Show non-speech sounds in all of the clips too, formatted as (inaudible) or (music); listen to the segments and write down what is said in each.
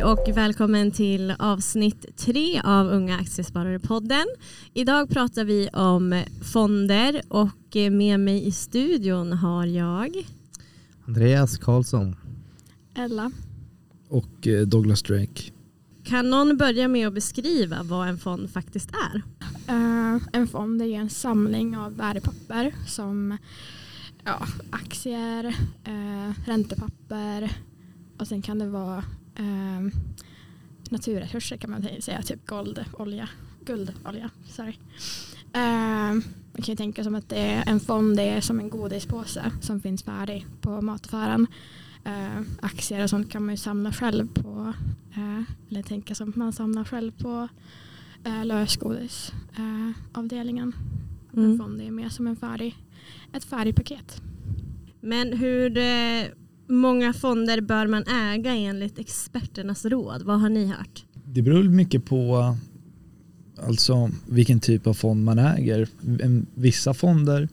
Hej och välkommen till avsnitt tre av Unga Aktiesparare-podden. Idag pratar vi om fonder och med mig i studion har jag Andreas Karlsson. Ella. Och eh, Douglas Drake. Kan någon börja med att beskriva vad en fond faktiskt är? Uh, en fond är en samling av värdepapper som ja, aktier, uh, räntepapper och sen kan det vara uh, naturresurser kan man säga, typ guld, olja, guld, olja, sorry. man kan ju tänka som att det är en fond det är som en godispåse som finns färdig på mataffären eh, aktier och sånt kan man ju samla själv på. Eh, eller tänka som man samlar själv på eh, lösgodisavdelningen. Eh, mm. En fond är mer som en färdig, ett färdigt paket. Men hur eh, många fonder bör man äga enligt experternas råd? Vad har ni hört? Det beror mycket på alltså vilken typ av fond man äger. Vissa fonder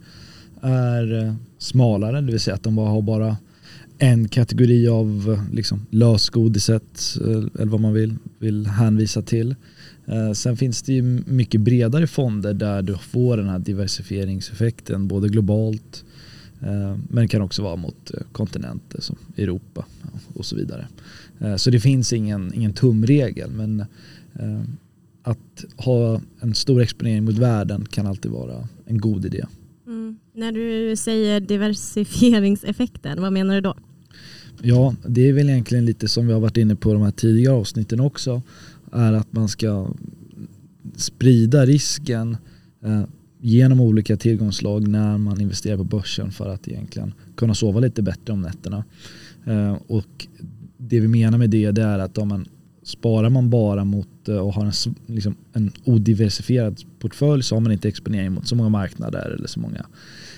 är eh, smalare, det vill säga att de bara har bara en kategori av liksom, lösgodiset eh, eller vad man vill, vill hänvisa till. Eh, sen finns det ju mycket bredare fonder där du får den här diversifieringseffekten både globalt men det kan också vara mot kontinenter som Europa och så vidare. Så det finns ingen, ingen tumregel men att ha en stor exponering mot världen kan alltid vara en god idé. Mm. När du säger diversifieringseffekten, vad menar du då? Ja, det är väl egentligen lite som vi har varit inne på de här tidigare avsnitten också. Är att man ska sprida risken eh, genom olika tillgångslag när man investerar på börsen för att egentligen kunna sova lite bättre om nätterna. Eh, och det vi menar med det, det är att om man sparar man bara mot eh, och har en, liksom, en odiversifierad portfölj så har man inte exponering mot så många marknader eller så många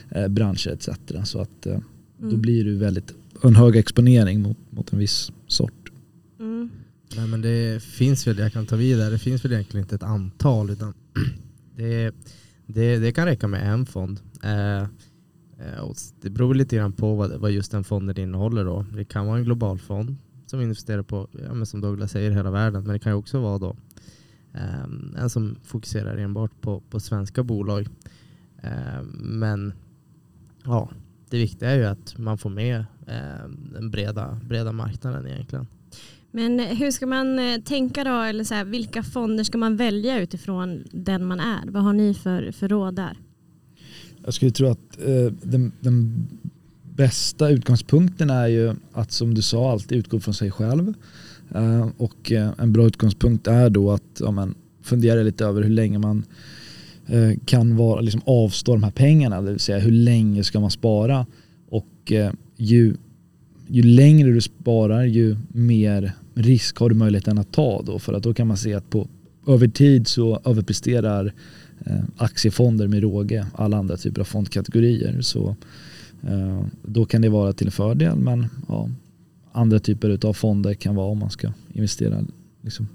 eh, branscher etc. Så att eh, mm. då blir du väldigt en hög exponering mot, mot en viss sort. Mm. Nej, men det finns väl, jag kan ta vidare, det finns väl egentligen inte ett antal utan (clears throat) det, det, det kan räcka med en fond. Eh, eh det beror lite grann på vad, vad just den fonden innehåller. Då. Det kan vara en global fond som investerar på, ja, men som Douglas säger, hela världen. Men det kan också vara då, eh, en som fokuserar enbart på, på svenska bolag. Eh, men ja, det viktiga är ju att man får med eh, den breda, breda marknaden egentligen. Men eh, hur ska man eh, tänka då, eller så här, vilka fonder ska man välja utifrån den man är? Vad har ni för, för råd där? Jag skulle tro att eh, den, den, bästa utgångspunkten är ju att som du sa alltid utgå från sig själv. Eh, och eh, en bra utgångspunkt är då att ja, men, fundera lite över hur länge man Eh, kan vara, liksom avstå de här pengarna, det vill säga hur länge ska man spara? Och eh, ju, ju längre du sparar ju mer risk har du möjligheten att ta då för att då kan man se att på över tid så överpresterar eh, aktiefonder med råge alla andra typer av fondkategorier. Så eh, då kan det vara till fördel men ja, andra typer av fonder kan vara om man ska investera liksom,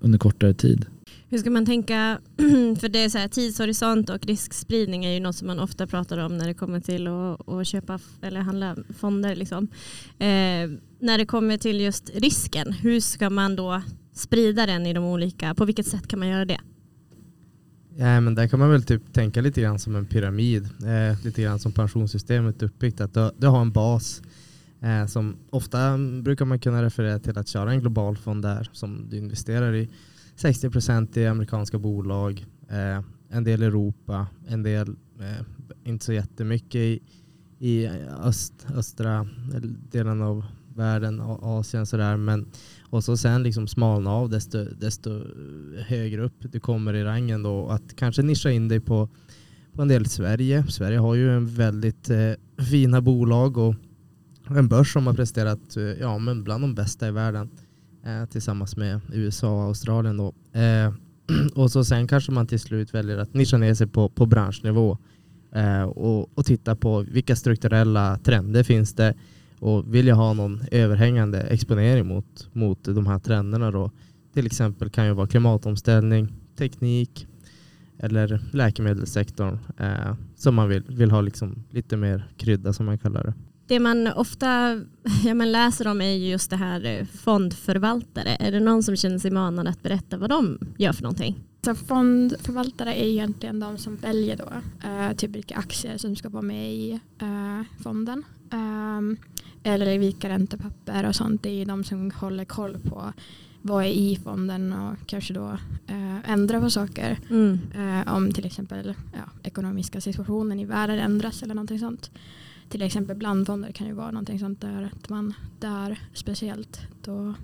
under kortare tid. Hur ska man tänka, (clears throat) för det är så här, tidshorisont och riskspridning är ju något som man ofta pratar om när det kommer till att, att köpa eller handla fonder. Liksom. Eh, när det kommer till just risken, hur ska man då sprida den i de olika, på vilket sätt kan man göra det? Ja, men där kan man väl typ tänka lite grann som en pyramid, eh, lite grann som pensionssystemet är uppbyggt. Att du, du har en bas eh, som ofta brukar man kunna referera till att köra en global fond där som du investerar i 60 procent i amerikanska bolag, eh, en del i Europa, en del eh, inte så jättemycket i, i öst, östra delen av världen, Asien sådär. Men, och så sen liksom smalna av desto, desto högre upp du kommer i rangen då. Att kanske nischa in dig på, på en del Sverige. Sverige har ju en väldigt eh, fina bolag och en börs som har presterat eh, ja, men bland de bästa i världen eh, tillsammans med USA och Australien. Då. Eh, (clears throat) och så sen kanske man till slut väljer att nischa ner sig på, på branschnivå eh, och, och titta på vilka strukturella trender finns det och vill jag ha någon överhängande exponering mot, mot de här trenderna då. Till exempel kan ju vara klimatomställning, teknik eller läkemedelssektorn eh, som man vill, vill ha liksom lite mer krydda som man kallar det. Det man ofta ja, man läser om är just det här eh, fondförvaltare. Är det någon som känner sig manad att berätta vad de gör för någonting? Så fondförvaltare är egentligen de som väljer då, eh, typ vilka aktier som ska vara med i eh, fonden. Um, eller vilka räntepapper och sånt. Det är de som håller koll på vad är i fonden och kanske då eh, ändra på saker. Mm. Eh, om till exempel ja, ekonomiska situationen i världen ändras eller någonting sånt. Till exempel blandfonder kan ju vara någonting sånt där att man där speciellt då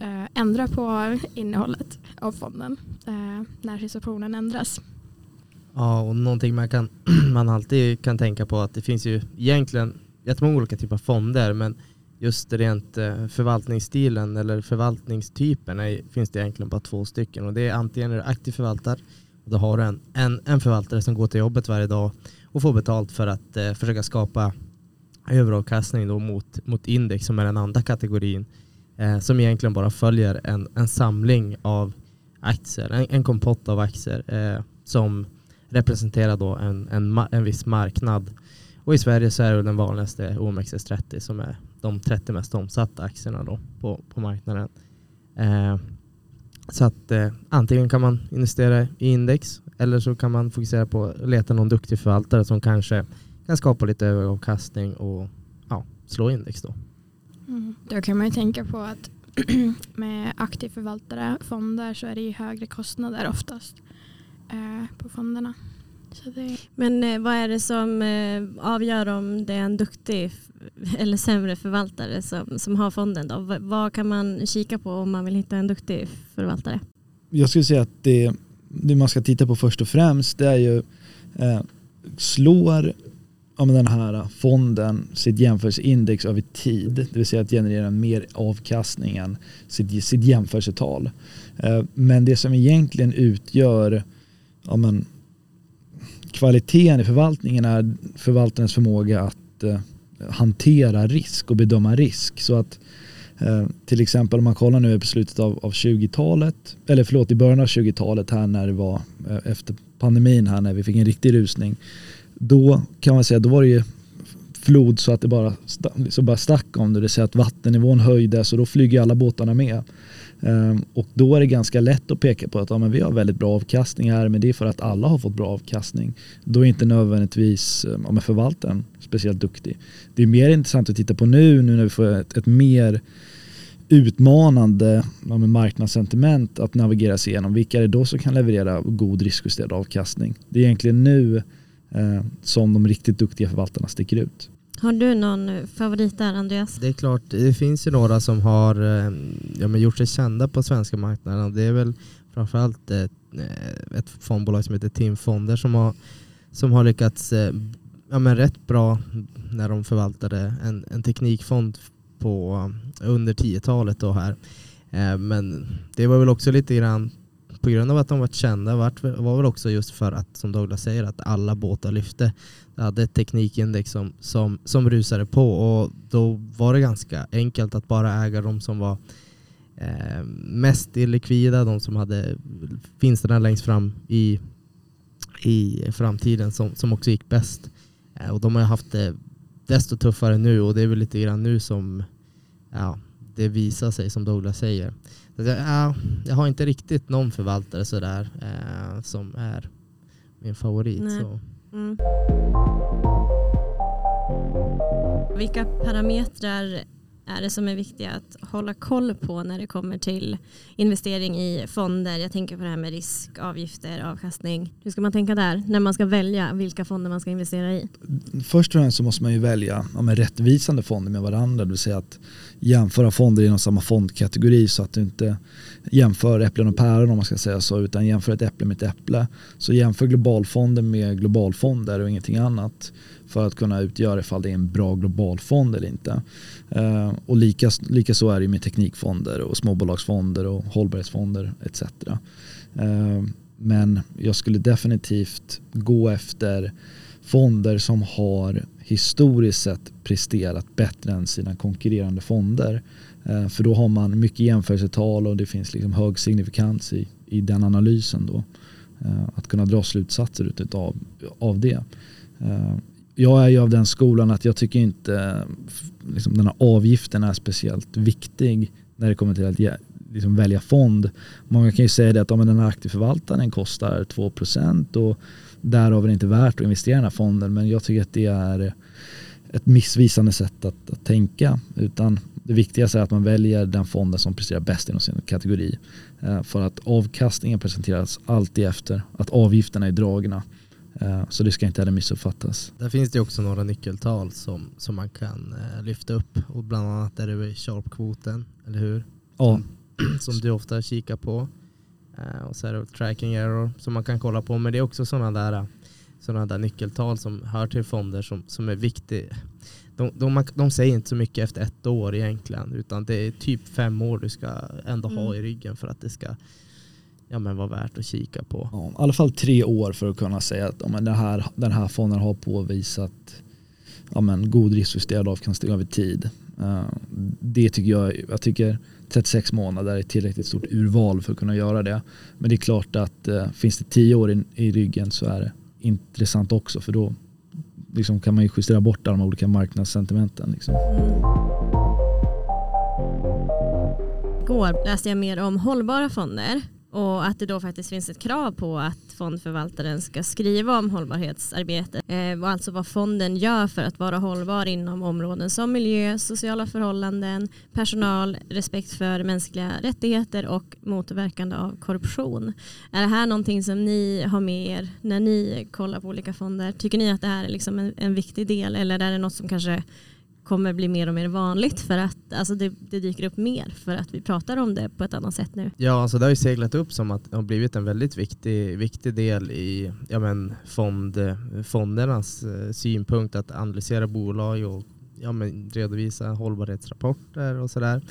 eh, ändrar på innehållet av fonden eh, när situationen ändras. Ja, och någonting man, kan, (clears throat) man alltid kan tänka på att det finns ju egentligen jättemånga olika typer av fonder men just rent eh, förvaltningsstilen eller förvaltningstypen är, finns det egentligen bara två stycken och det är antingen är du aktiv förvaltare och då har du en, en, en förvaltare som går till jobbet varje dag och få betalt för att eh, försöka skapa överavkastning då mot, mot index som är den andra kategorin eh, som egentligen bara följer en, en samling av aktier, en, en kompott av aktier eh, som representerar då en, en, en viss marknad. Och i Sverige så är det den vanligaste OMXS30 som är de 30 mest omsatta aktierna då på, på marknaden. Eh, så att eh, antingen kan man investera i index eller så kan man fokusera på att leta någon duktig förvaltare som kanske kan skapa lite överavkastning och ja, slå index då. Mm. Då kan man ju tänka på att (clears throat) med aktiv förvaltare, fonder, så är det ju högre kostnader oftast eh, på fonderna. Det... Men eh, vad är det som eh, avgör om det är en duktig eller sämre förvaltare som, som har fonden? Då? V vad kan man kika på om man vill hitta en duktig förvaltare? Jag skulle säga att det, det man ska titta på först och främst det är ju eh, slår ja, den här fonden sitt jämförelseindex över tid, det vill säga att generera mer avkastning än sitt, sitt jämförelsetal. Eh, men det som egentligen utgör ja, men, kvaliteten i förvaltningen är förvaltarens förmåga att eh, hantera risk och bedöma risk. Så att eh, till exempel om man kollar nu på slutet av, av 20-talet, eller förlåt i början av 20-talet här när det var eh, efter pandemin här när vi fick en riktig rusning. Då kan man säga, då var det ju flod så att det bara, så bara stack om det. Det vill säga att vattennivån höjdes och då flyger alla båtarna med. Ehm, och då är det ganska lätt att peka på att ja, men vi har väldigt bra avkastning här men det är för att alla har fått bra avkastning. Då är inte nödvändigtvis ehm, ja, förvaltaren speciellt duktig. Det är mer intressant att titta på nu, nu när vi får ett, ett mer utmanande ja, marknadssentiment att navigera sig igenom. Vilka är det då som kan leverera god riskjusterad avkastning? Det är egentligen nu eh, som de riktigt duktiga förvaltarna sticker ut. Har du någon eh, favorit där Andreas? Det är klart, det finns ju några som har eh, ja, men gjort sig kända på svenska marknaden. Det är väl framförallt ett, eh, ett fondbolag som heter Tim Fonder som har, som har lyckats ja, men rätt bra när de förvaltade en, en teknikfond på under 10-talet. Här. Men det var väl också lite grann på grund av att de var kända var, var väl också just för att, som Douglas säger, att alla båtar lyfte. Det hade ett teknikindex som, som, som rusade på och då var det ganska enkelt att bara äga de som var eh, mest illikvida, de som hade vinsterna längst fram i, i framtiden som, som också gick bäst. Eh, och de har haft det desto tuffare nu och det är väl lite grann nu som ja, det visar sig som Douglas säger. Jag, jag har inte riktigt någon förvaltare sådär eh, som är min favorit. Mm. Vilka parametrar är det som är viktiga att hålla koll på när det kommer till investering i fonder? Jag tänker på det här med risk, avgifter, avkastning. Hur ska man tänka där när man ska välja vilka fonder man ska investera i? Först och främst så måste man ju välja ja, med rättvisande fonder med varandra. Det vill säga att jämföra fonder inom samma fondkategori så att du inte jämför äpplen och päron om man ska säga så utan jämför ett äpple med ett äpple. Så jämför globalfonder med globalfonder och ingenting annat för att kunna utgöra ifall det är en bra globalfond eller inte. Eh, och lika, lika så är det med teknikfonder och småbolagsfonder och hållbarhetsfonder etc. Ehm, men jag skulle definitivt gå efter fonder som har historiskt sett presterat bättre än sina konkurrerande fonder. Ehm, för då har man mycket jämförelsetal och det finns liksom hög signifikans i, i den analysen. Då. Ehm, att kunna dra slutsatser utav, av det jag är ju av den skolan att jag tycker inte eh, liksom, den här avgiften är speciellt viktig när det kommer till att liksom, välja fond. Många kan ju säga det att om den här aktieförvaltaren kostar 2% och därav är det inte värt att investera i den här fonden men jag tycker att det är ett missvisande sätt att, att tänka utan det viktigaste är att man väljer den fonden som presterar bäst inom sin kategori. Eh, för att avkastningen presenteras alltid efter att avgifterna är dragna. Eh, så det ska inte heller missuppfattas. Där finns det också några nyckeltal som, som man kan eh, lyfta upp. Och bland annat är det sharp-kvoten, eller hur? Ja. Som, (clears throat) som du ofta kikar på. Och så är det tracking error som man kan kolla på. Men det är också sådana där, sådana där nyckeltal som hör till fonder som, som är viktiga de, de, de säger inte så mycket efter ett år egentligen. Utan det är typ fem år du ska ändå mm. ha i ryggen för att det ska ja, men vara värt att kika på. Ja, I alla fall tre år för att kunna säga att ja, men det här, den här fonden har påvisat ja, men god riskjusterad avkastning över tid. Uh, det tycker jag, jag tycker 36 månader är tillräckligt stort urval för att kunna göra det. Men det är klart att uh, finns det tio år i, i ryggen så är det intressant också för då liksom kan man ju justera bort de olika marknadssentimenten. Liksom. Igår läste jag mer om hållbara fonder och att det då faktiskt finns ett krav på att fondförvaltaren ska skriva om hållbarhetsarbete eh, och alltså vad fonden gör för att vara hållbar inom områden som miljö, sociala förhållanden, personal, respekt för mänskliga rättigheter och motverkande av korruption. Är det här någonting som ni har med er när ni kollar på olika fonder? Tycker ni att det här är liksom en, en viktig del eller är det något som kanske kommer bli mer och mer vanligt för att alltså det, det, dyker upp mer för att vi pratar om det på ett annat sätt nu. Ja, alltså det har ju seglat upp som att det har blivit en väldigt viktig, viktig del i ja men, fond, fondernas eh, synpunkt att analysera bolag och ja men, redovisa hållbarhetsrapporter och sådär.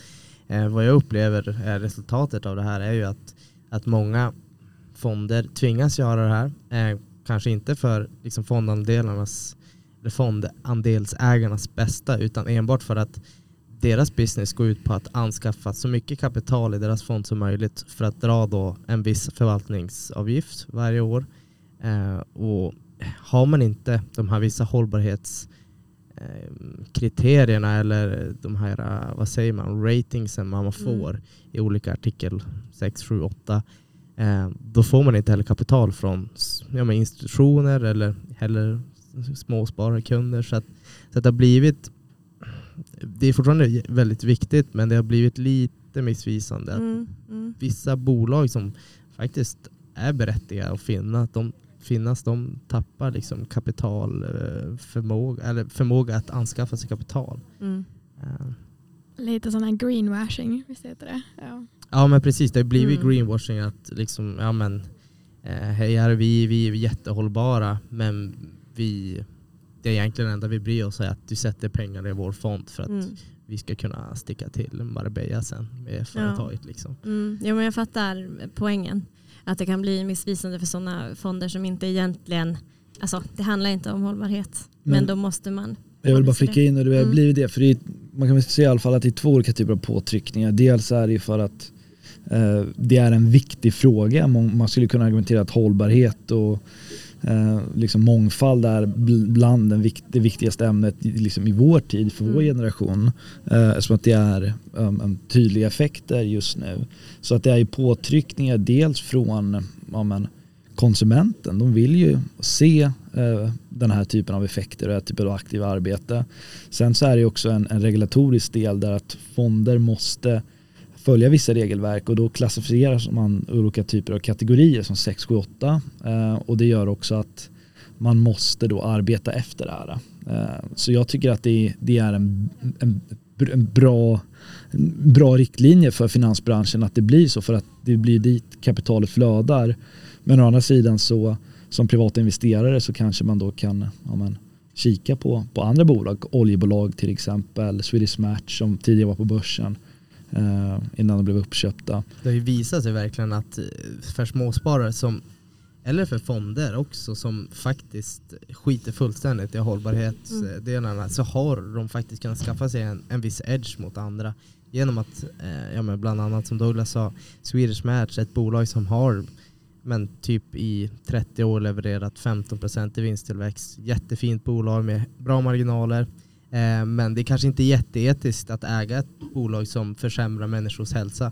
Eh, vad jag upplever är resultatet av det här är ju att, att många fonder tvingas göra det här. Eh, kanske inte för liksom, fondandelarnas fondandelsägarnas bästa utan enbart för att deras business går ut på att anskaffa så mycket kapital i deras fond som möjligt för att dra då en viss förvaltningsavgift varje år. Eh, och har man inte de här vissa hållbarhetskriterierna eh, eller de här, eh, vad säger man, ratingsen man mm. får mm. i olika artikel 6, 7, 8 då får man inte heller kapital från ja, institutioner eller heller småspararkunder. Så att, så att det har blivit, det är fortfarande väldigt viktigt men det har blivit lite missvisande. Mm, mm. Vissa bolag som faktiskt är berättigade att finna, de, finnas, de tappar liksom kapital, eh, förmåga, eller förmåga att anskaffa sig kapital. Mm. Uh. Lite sån här greenwashing, visst heter det? Ja. ja men precis, det har blivit mm. greenwashing att liksom, ja men eh, hej här är vi, vi är jättehållbara men vi, det är egentligen det enda vi bryr oss är att du sätter pengar i vår fond för att mm. vi ska kunna sticka till Marbella sen med företaget. Ja. Liksom. Mm. Ja, men jag fattar poängen. Att det kan bli missvisande för sådana fonder som inte egentligen, alltså det handlar inte om hållbarhet, men, men då måste man jag vill bara flika in och det har mm. blivit det, för det är, man kan väl säga i alla fall att det är två olika typer av påtryckningar. Dels är det för att eh, det är en viktig fråga. Man, skulle kunna argumentera att hållbarhet och eh, liksom mångfald är bland den vikt, det viktigaste ämnet liksom i vår tid, för vår mm. generation. Eh, eftersom att det är um, tydliga effekter just nu. Så att det är påtryckningar dels från ja, men, konsumenten. De vill ju se eh, den här typen av effekter och den här typen av aktiva arbete. Sen så är det också en, en regulatorisk del där att fonder måste följa vissa regelverk och då klassificeras man olika typer av kategorier som 6, 7, 8 och det gör också att man måste då arbeta efter det här. Eh, så jag tycker att det, det är en, en, en bra, en bra riktlinje för finansbranschen att det blir så för att det blir dit kapitalet flödar. Men å andra sidan så som privata investerare så kanske man då kan ja men, kika på, på andra bolag, oljebolag till exempel, Swedish Match som tidigare var på börsen eh, innan de blev uppköpta. Det har ju visat sig verkligen att eh, för småsparare som eller för fonder också som faktiskt skiter fullständigt i hållbarhetsdelarna mm. så har de faktiskt kunnat skaffa sig en, en viss edge mot andra genom att, eh, ja men bland annat som Douglas sa, Swedish Match, ett bolag som har men typ i 30 år levererat 15% i vinsttillväxt. Jättefint bolag med bra marginaler. Eh, men det är kanske inte jätteetiskt att äga ett bolag som försämrar människors hälsa.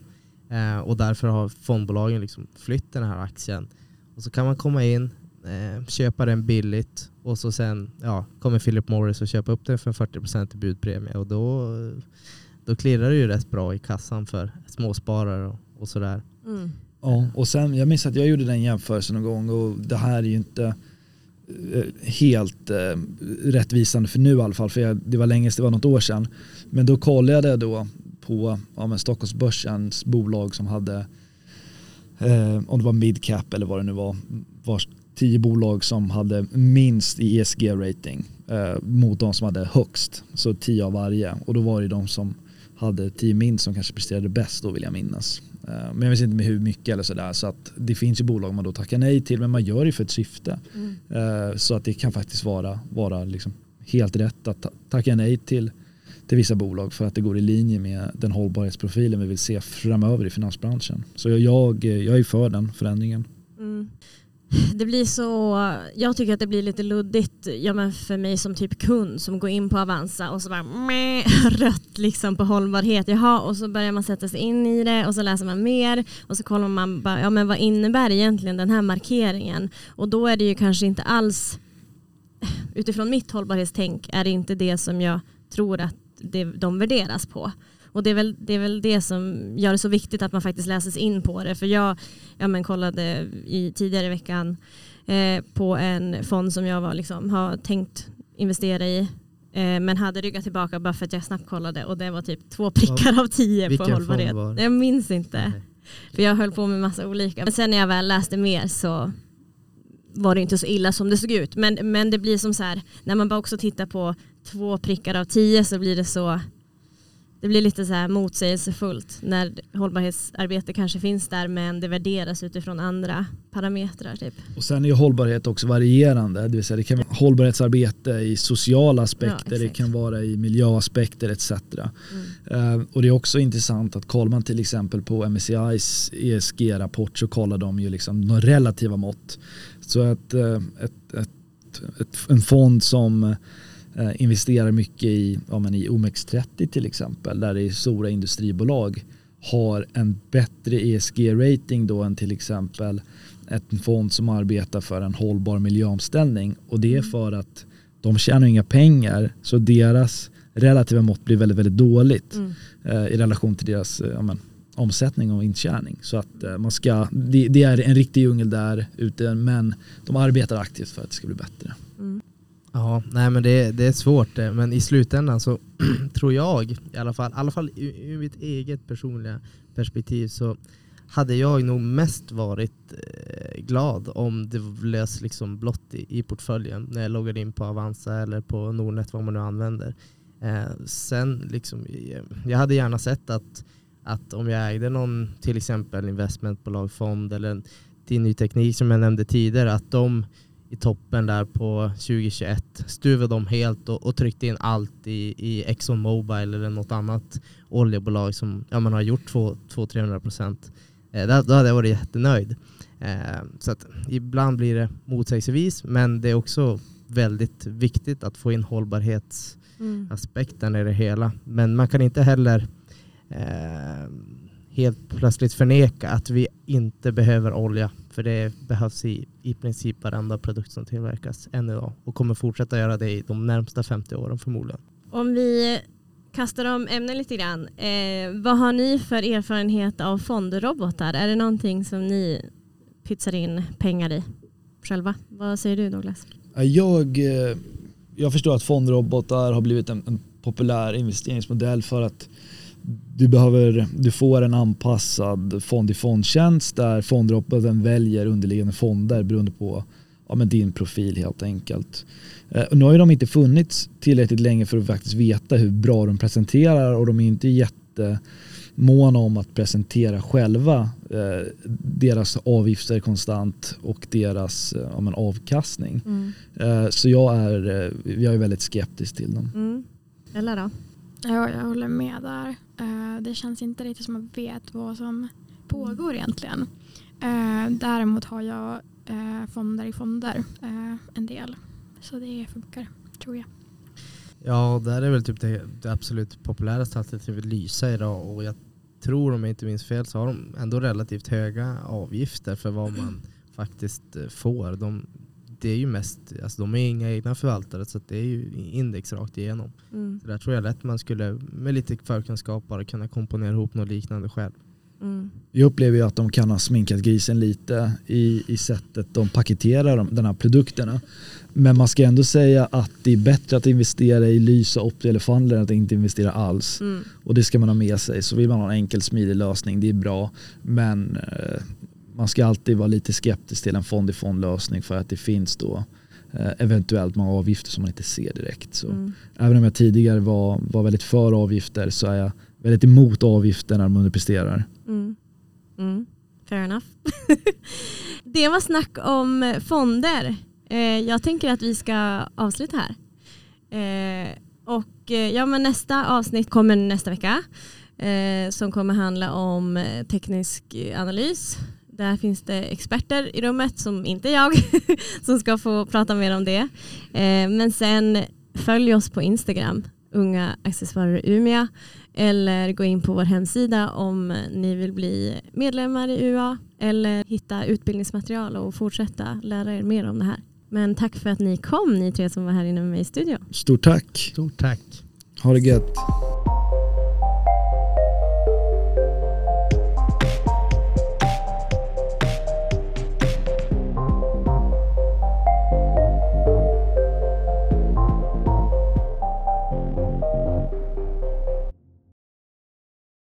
Eh, och därför har fondbolagen liksom flytt den här aktien. Och så kan man komma in, eh, köpa den billigt och så sen ja, kommer Philip Morris och köpa upp den för 40% i budpremie. Och då, då klirrar det ju rätt bra i kassan för småsparare och, och sådär. Mm. Ja, och sen, jag minns att jag gjorde den jämförelsen någon gång och det här är ju inte Eh, helt eh, rättvisande för nu i alla fall, för jag, det var länge det var något år sedan. Men då kollade jag då på ja, men Stockholmsbörsens bolag som hade, eh, om det var midcap eller vad det nu var, var tio bolag som hade minst i ESG-rating eh, mot de som hade högst. Så tio av varje. Och då var det de som hade tio minst som kanske presterade bäst då vill jag minnas. Eh, men jag vet inte med hur mycket eller sådär. Så att det finns ju bolag man då tackar nej till men man gör det för ett syfte. Mm. Eh, så att det kan faktiskt vara, vara liksom helt rätt att tacka nej till, till vissa bolag för att det går i linje med den hållbarhetsprofilen vi vill se framöver i finansbranschen. Så jag, jag, jag är för den förändringen. Mm. Det blir så, jag tycker att det blir lite luddigt ja, men för mig som typ kund som går in på Avanza och så bara meh, (laughs) rött liksom på hållbarhet. Jaha, och så börjar man sätta sig in i det och så läser man mer och så kollar man bara, ja men vad innebär egentligen den här markeringen? Och då är det ju kanske inte alls, utifrån mitt hållbarhetstänk är det inte det som jag tror att det, de värderas på. Och det är, väl, det är väl det som gör det så viktigt att man faktiskt läses in på det. För jag ja, men kollade i, tidigare i veckan eh, på en fond som jag var, liksom, har tänkt investera i. Eh, men hade ryggat tillbaka bara för att jag snabbt kollade och det var typ två prickar av tio Vilken på hållbarhet. fond var det? Jag minns inte. Nej. För jag höll på med massa olika. Men sen när jag väl läste mer så var det inte så illa som det såg ut. Men, men det blir som så här, när man bara också tittar på två prickar av tio så blir det så det blir lite så här motsägelsefullt när hållbarhetsarbete kanske finns där men det värderas utifrån andra parametrar. Typ. Och sen är hållbarhet också varierande. Det vill säga det kan vara hållbarhetsarbete i sociala aspekter, Ja, det kan vara i miljöaspekter etc. Mm. Eh, och det är också intressant att kollar man till exempel på MSCIs ESG-rapport så kollar de ju liksom de relativa mått. Så att eh, ett, ett, ett, en fond som investerar mycket i, ja, men i OMX30 till exempel, där det är stora industribolag, har en bättre ESG-rating då än till exempel ett fond som arbetar för en hållbar miljöomställning. Och det är för att de tjänar inga pengar så deras relativa mått blir väldigt, väldigt dåligt Mm. eh, i relation till deras eh, men, omsättning och intjäning. Så att eh, man ska, det, det är en riktig djungel där ute men de arbetar aktivt för att det ska bli bättre. Mm. Ja, nej men det, det är svårt det. men i slutändan så (clears throat) tror jag i alla fall, i alla fall ur mitt eget personliga perspektiv så hade jag nog mest varit eh, glad om det lös liksom blått i, i portföljen när jag loggade in på Avanza eller på Nordnet vad man nu använder. Eh, sen liksom, eh, jag hade gärna sett att, att om jag ägde någon till exempel investmentbolag, fond eller en, till ny teknik som jag nämnde tidigare att de i toppen där på 2021 stuvade de helt och, och tryckte in allt i, i Exxon Mobil eller något annat oljebolag som ja, man har gjort 200-300 procent. Eh, då hade jag varit jättenöjd. Eh, så att ibland blir det motsägelsevis men det är också väldigt viktigt att få in hållbarhetsaspekten Mm. i det hela. Men man kan inte heller eh, helt plötsligt förneka att vi inte behöver olja. För det behövs i, i princip varenda produkt som tillverkas än idag och kommer fortsätta göra det i de närmsta 50 åren förmodligen. Om vi kastar om ämnen lite grann. Eh, vad har ni för erfarenhet av fondrobotar? Är det någonting som ni pytsar in pengar i själva? Vad säger du Douglas? Ja, Jag, eh, jag förstår att fondrobotar har blivit en, en populär investeringsmodell för att du, behöver, du får en anpassad fond-i-fondtjänst där fondroboten väljer underliggande fonder beroende på ja, men din profil helt enkelt. Eh, och nu har ju de inte funnits tillräckligt länge för att faktiskt veta hur bra de presenterar och de är inte jättemåna om att presentera själva eh, deras avgifter konstant och deras eh, ja, men avkastning. Eh, Så jag är, eh, jag är väldigt skeptisk till dem. Mm. Eller då? Ja, jag håller med där. Eh, Det känns inte riktigt som att man vet vad som pågår egentligen. Eh, däremot har jag eh, fonder i fonder en del. Så det funkar tror jag. Ja, där är väl typ det, det absolut populäraste alternativet Lysa idag och jag tror om jag inte minns fel så har de ändå relativt höga avgifter för vad man (clears throat) faktiskt får. De, det är ju mest, alltså de är inga egna förvaltare så det är ju index rakt igenom. Mm. Så där tror jag lätt man skulle med lite förkunskap bara kunna komponera ihop något liknande själv. Mm. Jag upplever ju att de kan ha sminkat grisen lite i, i sättet de paketerar de, den här produkterna. Men man ska ändå säga att det är bättre att investera i Lysa, Opti eller Fundler än att inte investera alls. Mm. Och det ska man ha med sig. Så vill man ha en enkel smidig lösning, det är bra. Men eh, man ska alltid vara lite skeptisk till en fond i fondlösning för att det finns då eh, eventuellt många avgifter som man inte ser direkt. Så Mm. Även om jag tidigare var, var väldigt för avgifter så är jag väldigt emot avgifter när de underpresterar. Mm. Mm. Fair enough. (laughs) det var snack om fonder. Eh, jag tänker att vi ska avsluta här. Eh, och ja, men nästa avsnitt kommer nästa vecka som kommer handla om teknisk analys. Där finns det experter i rummet som inte är jag (laughs) som ska få prata mer om det. Eh, men sen följ oss på Instagram, unga accessoarer Umeå eller gå in på vår hemsida om ni vill bli medlemmar i UA eller hitta utbildningsmaterial och fortsätta lära er mer om det här. Men tack för att ni kom, ni tre som var här inne med mig i studion. Stort tack. Stort tack! Ha det gött.